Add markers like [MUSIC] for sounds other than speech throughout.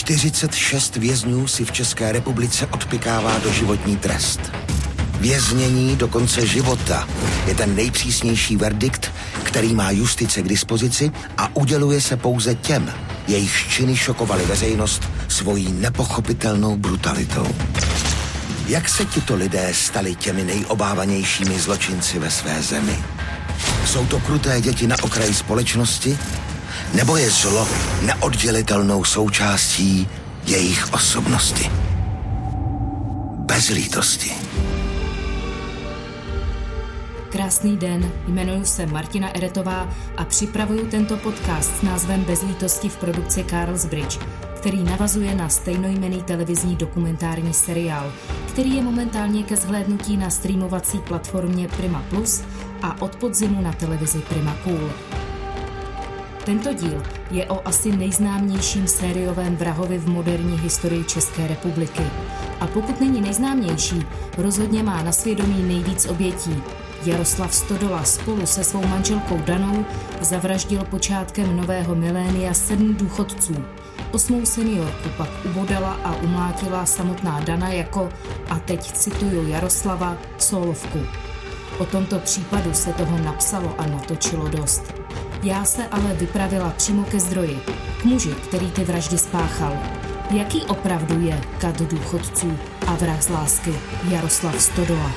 46 vězňů si v České republice odpikává do životní trest. Věznění do konce života je ten nejpřísnější verdikt, který má justice k dispozici a uděluje se pouze těm, jejich činy šokovaly veřejnost svojí nepochopitelnou brutalitou. Jak se tito lidé stali těmi nejobávanějšími zločinci ve své zemi? Jsou to kruté děti na okraji společnosti? Nebo je zlo neoddělitelnou součástí jejich osobnosti? Bez lítosti. Krásný den, jmenuji se Martina Eretová a připravuju tento podcast s názvem Bezlítosti v produkci Carlsbridge, který navazuje na stejnojmený televizní dokumentární seriál, který je momentálně ke zhlédnutí na streamovací platformě Prima Plus a od podzimu na televizi Prima Cool. Tento díl je o asi nejznámějším sériovém vrahovi v moderní historii České republiky. A pokud není nejznámější, rozhodně má na svědomí nejvíc obětí. Jaroslav Stodola spolu se svou manželkou Danou zavraždil počátkem nového milénia sedm důchodců. Osmou seniorku pak ubodala a umlátila samotná Dana jako, a teď cituju Jaroslava, solovku. O tomto případu se toho napsalo a natočilo dost. Já se ale vypravila přímo ke zdroji, k muži, který ty vraždy spáchal. Jaký opravdu je kad důchodců a vrah z lásky Jaroslav Stodola?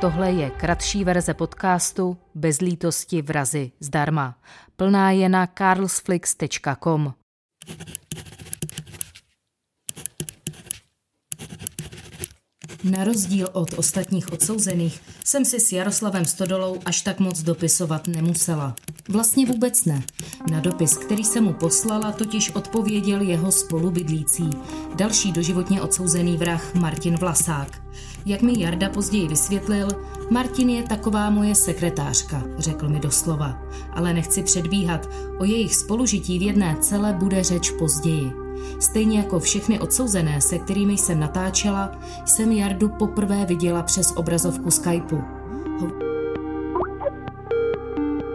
Tohle je kratší verze podcastu Bez lítosti vrazy zdarma. Plná je na carlsflix.com. Na rozdíl od ostatních odsouzených jsem si s Jaroslavem Stodolou až tak moc dopisovat nemusela. Vlastně vůbec ne. Na dopis, který jsem mu poslala, totiž odpověděl jeho spolubydlící, další doživotně odsouzený vrah Martin Vlasák. Jak mi Jarda později vysvětlil, Martin je taková moje sekretářka, řekl mi doslova. Ale nechci předbíhat, o jejich spolužití v jedné celé bude řeč později. Stejně jako všechny odsouzené, se kterými jsem natáčela, jsem Jardu poprvé viděla přes obrazovku Skypeu. Ho-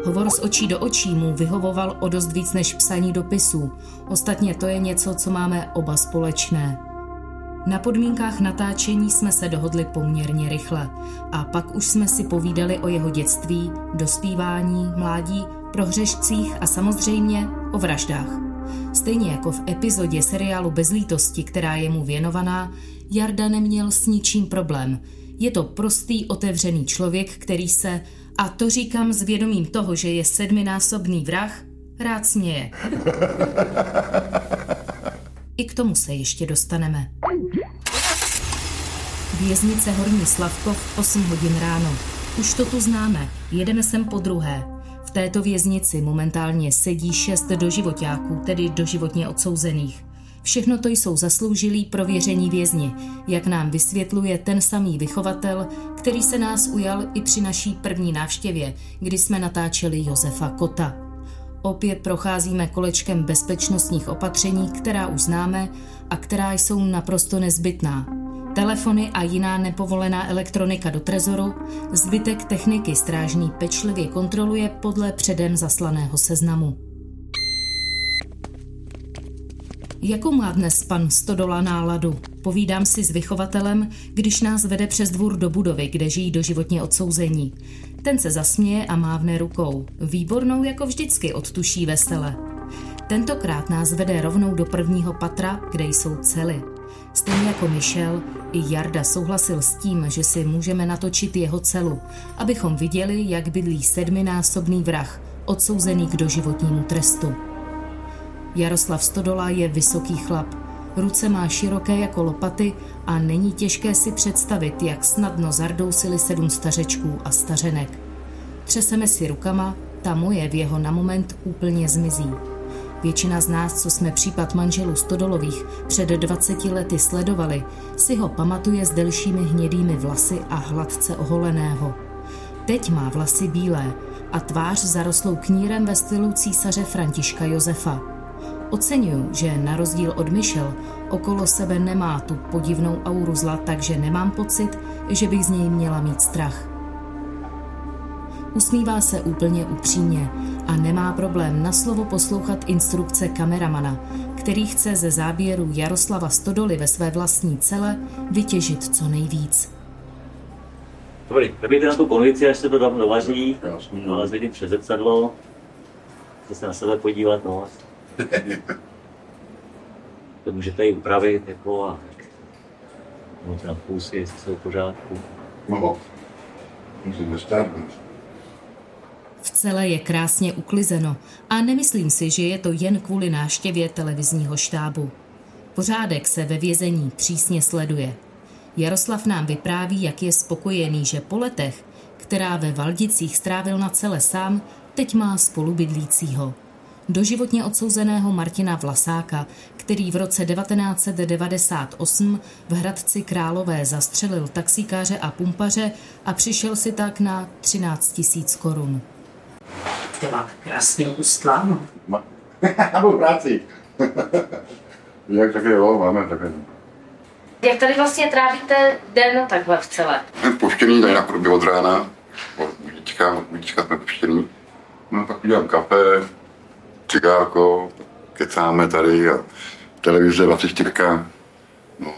Hovor z očí do očí mu vyhovoval o dost víc než psaní dopisů. Ostatně to je něco, co máme oba společné. Na podmínkách natáčení jsme se dohodli poměrně rychle a pak už jsme si povídali o jeho dětství, dospívání, mládí, prohřešcích a samozřejmě o vraždách. Stejně jako v epizodě seriálu Bezlítosti, která je mu věnovaná, Jarda neměl s ničím problém. Je to prostý, otevřený člověk, který se, a to říkám s vědomím toho, že je sedminásobný vrah, rád směje. I k tomu se ještě dostaneme. Věznice Horní Slavkov 8 hodin ráno. Už to tu známe, jedeme sem po druhé této věznici momentálně sedí šest doživotáků, tedy doživotně odsouzených. Všechno to jsou zasloužilí prověření vězni, jak nám vysvětluje ten samý vychovatel, který se nás ujal i při naší první návštěvě, kdy jsme natáčeli Josefa Kota. Opět procházíme kolečkem bezpečnostních opatření, která už známe a která jsou naprosto nezbytná telefony a jiná nepovolená elektronika do trezoru, zbytek techniky strážný pečlivě kontroluje podle předem zaslaného seznamu. Jakou má dnes pan Stodola náladu? Povídám si s vychovatelem, když nás vede přes dvůr do budovy, kde žijí doživotně odsouzení. Ten se zasměje a mávne rukou. Výbornou jako vždycky odtuší vesele. Tentokrát nás vede rovnou do prvního patra, kde jsou cely. Stejně jako Michel, i Jarda souhlasil s tím, že si můžeme natočit jeho celu, abychom viděli, jak bydlí sedminásobný vrah, odsouzený k doživotnímu trestu. Jaroslav Stodola je vysoký chlap, ruce má široké jako lopaty a není těžké si představit, jak snadno zardousili sedm stařečků a stařenek. Třeseme si rukama, ta moje v jeho na moment úplně zmizí. Většina z nás, co jsme případ manželů Stodolových před 20 lety sledovali, si ho pamatuje s delšími hnědými vlasy a hladce oholeného. Teď má vlasy bílé a tvář zarostlou knírem ve stylu císaře Františka Josefa. Oceňuju, že na rozdíl od Michel okolo sebe nemá tu podivnou auru zla, takže nemám pocit, že bych z něj měla mít strach. Usmívá se úplně upřímně a nemá problém na slovo poslouchat instrukce kameramana, který chce ze záběru Jaroslava Stodoly ve své vlastní cele vytěžit co nejvíc. Dobrý, nebejte na tu konvici, až se to tam dovaří, no a zvidím přes zrcadlo, chci se na sebe podívat, no. [LAUGHS] to můžete i upravit, jako a možná půlsy, jestli jsou v pořádku. No, musím dostárnout. Celé je krásně uklizeno a nemyslím si, že je to jen kvůli náštěvě televizního štábu. Pořádek se ve vězení přísně sleduje. Jaroslav nám vypráví, jak je spokojený, že po letech, která ve Valdicích strávil na celé sám, teď má spolubydlícího. Doživotně odsouzeného Martina Vlasáka, který v roce 1998 v Hradci Králové zastřelil taxikáře a pumpaře a přišel si tak na 13 tisíc korun. Ty má krásný ústla. no. Ma- [LAUGHS] Já byl práci. [LAUGHS] Jak také jo, máme také. Jak tady vlastně trávíte den takhle v celé? Jsme puštěný tady na chodbě od rána. Od budíčka, od budíčka jsme puštěný. No pak udělám kafe, cigárko, kecáme tady a televize 24. No,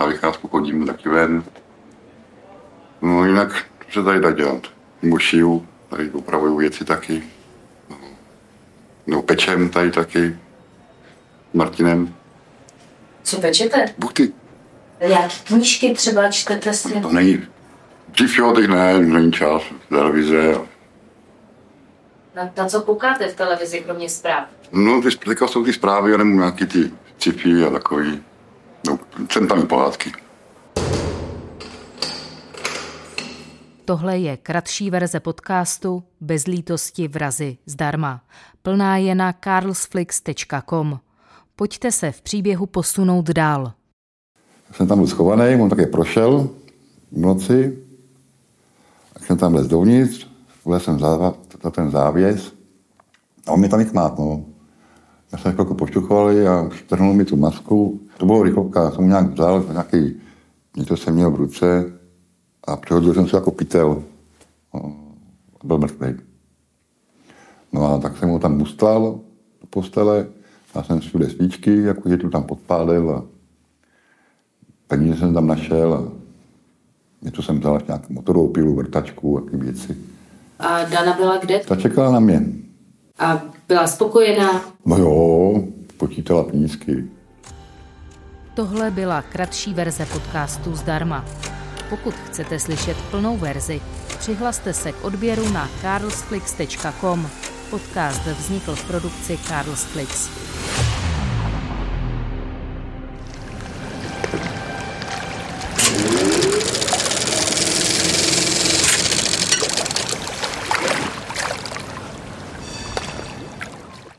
na vycházku chodím taky ven. No jinak co se tady dá dělat. Nebo šiju, tady opravuju věci taky. No, pečem tady taky. Martinem. Co pečete? Buchty, Jaký knížky třeba čtete si? to není. Dřív jo, teď ne, není čas. Televize. Na, na co koukáte v televizi, kromě zpráv? No, ty, teďka jsou ty zprávy, a nebo nějaký ty cify a takový. No, jsem tam i pohádky. Tohle je kratší verze podcastu Bez lítosti vrazy zdarma. Plná je na carlsflix.com. Pojďte se v příběhu posunout dál. Jsem tam byl schovaný, on také prošel v noci. Tak jsem tam lez dovnitř, vlez jsem za, za ten závěs a on mi tam kmát, no. Já jsem chvilku pošťuchovali a strhnul mi tu masku. To bylo rychlovka, jsem mu nějak vzal, nějaký, něco jsem měl v ruce a přehodil jsem se jako pytel. A byl mrtvý. No a tak jsem ho tam mustlal do postele, já jsem všude svíčky, jakože tu tam podpálil a peníze jsem tam našel a něco jsem vzal, až nějakou motorovou pilu, vrtačku a ty věci. A Dana byla kde? Ta čekala na mě. A byla spokojená? No jo, počítala penízky. Tohle byla kratší verze podcastu zdarma. Pokud chcete slyšet plnou verzi, přihlaste se k odběru na carlsflix.com. Podcast vznikl v produkci Carlsflix.